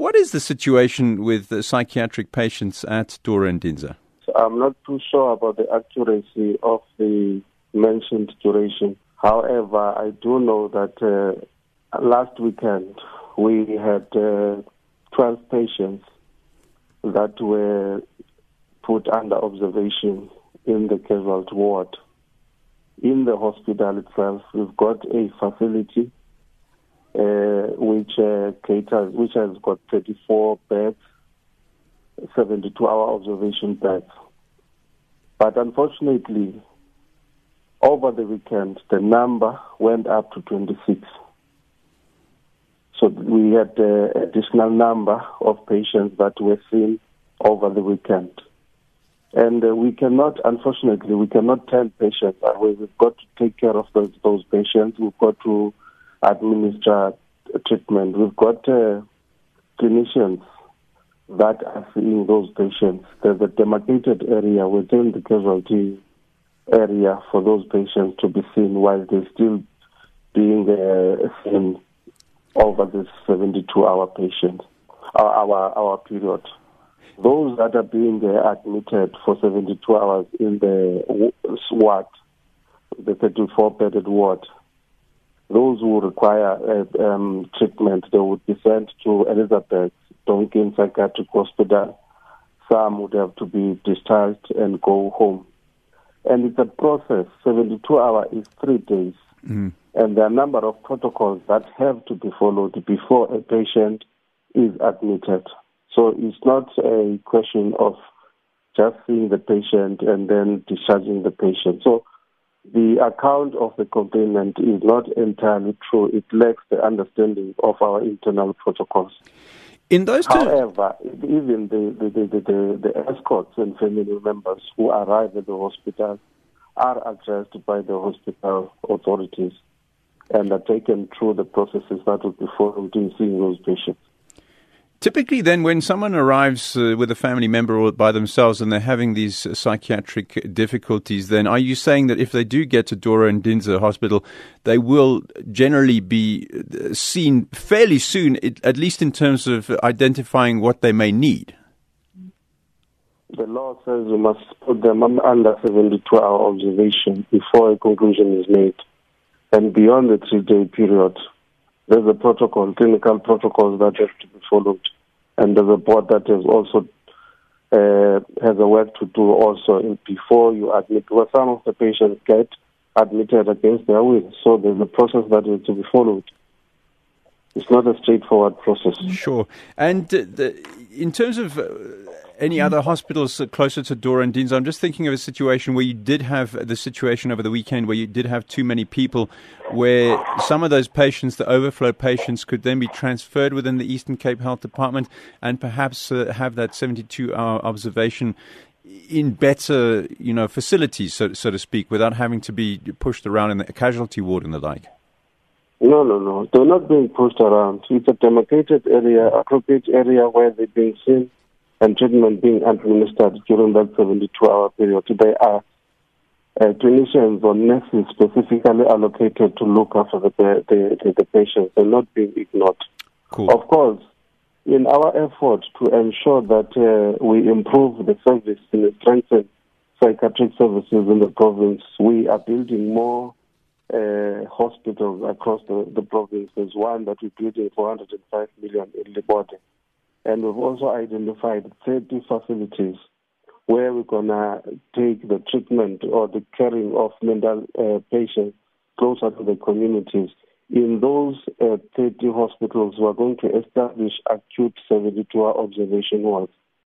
What is the situation with the psychiatric patients at Dora Nginza? I'm not too sure about the accuracy of the mentioned duration. However, I do know that uh, last weekend we had uh, 12 patients that were put under observation in the casualty ward. In the hospital itself, we've got a facility which uh, caters, which has got 34 beds, 72-hour observation beds. But unfortunately, over the weekend, the number went up to 26. So we had an additional number of patients that were seen over the weekend. And uh, we cannot, unfortunately, we cannot tell patients we've got to take care of those, those patients. We've got to administer treatment. We've got uh, clinicians that are seeing those patients. There's a demarcated area within the casualty area for those patients to be seen while they're still being uh, seen over this 72-hour patient, uh, our our period. Those that are being uh, admitted for 72 hours in the ward, the 34-bedded ward, those who require uh, um, treatment, they would be sent to Elizabeth Donkin Psychiatric Hospital. Some would have to be discharged and go home. And it's a process. 72 hours is three days. Mm. And there are a number of protocols that have to be followed before a patient is admitted. So it's not a question of just seeing the patient and then discharging the patient. So the account of the complainant is not entirely true. It lacks the understanding of our internal protocols. In those two... However, even the, the, the, the, the escorts and family members who arrive at the hospital are addressed by the hospital authorities and are taken through the processes that would be followed in seeing those patients. Typically, then, when someone arrives uh, with a family member or by themselves and they're having these uh, psychiatric difficulties, then are you saying that if they do get to Dora Nginza Hospital, they will generally be uh, seen fairly soon, at least in terms of identifying what they may need? The law says you must put them under 72 hour observation before a conclusion is made. And beyond the three day period, there's a protocol, clinical protocols that have to be followed, and there's a board that also uh, has a work to do also before you admit. Well, some of the patients get admitted against their will, so there's a process that is to be followed. It's not a straightforward process. Sure, and uh, the, in terms of uh, any other hospitals closer to Dora Nginza? I'm just thinking of a situation where you did have the situation over the weekend where you did have too many people, where some of those patients, the overflow patients, could then be transferred within the Eastern Cape Health Department and perhaps uh, have that 72 hour observation in better, you know, facilities, so, so to speak, without having to be pushed around in the casualty ward and the like. No, no, no. They're not being pushed around. It's a demarcated area, appropriate area where they're being seen and treatment being administered during that 72-hour period. There are uh, clinicians or nurses specifically allocated to look after the, the, the, the patients and not being ignored. Cool. Of course, in our effort to ensure that uh, we improve the service and strengthen psychiatric services in the province, we are building more uh, hospitals across the, the province. There's one that we're building 405 million in Libode. And we've also identified 30 facilities where we're going to take the treatment or the caring of mental uh, patients closer to the communities. In those uh, 30 hospitals, we're going to establish acute 72 hour observation wards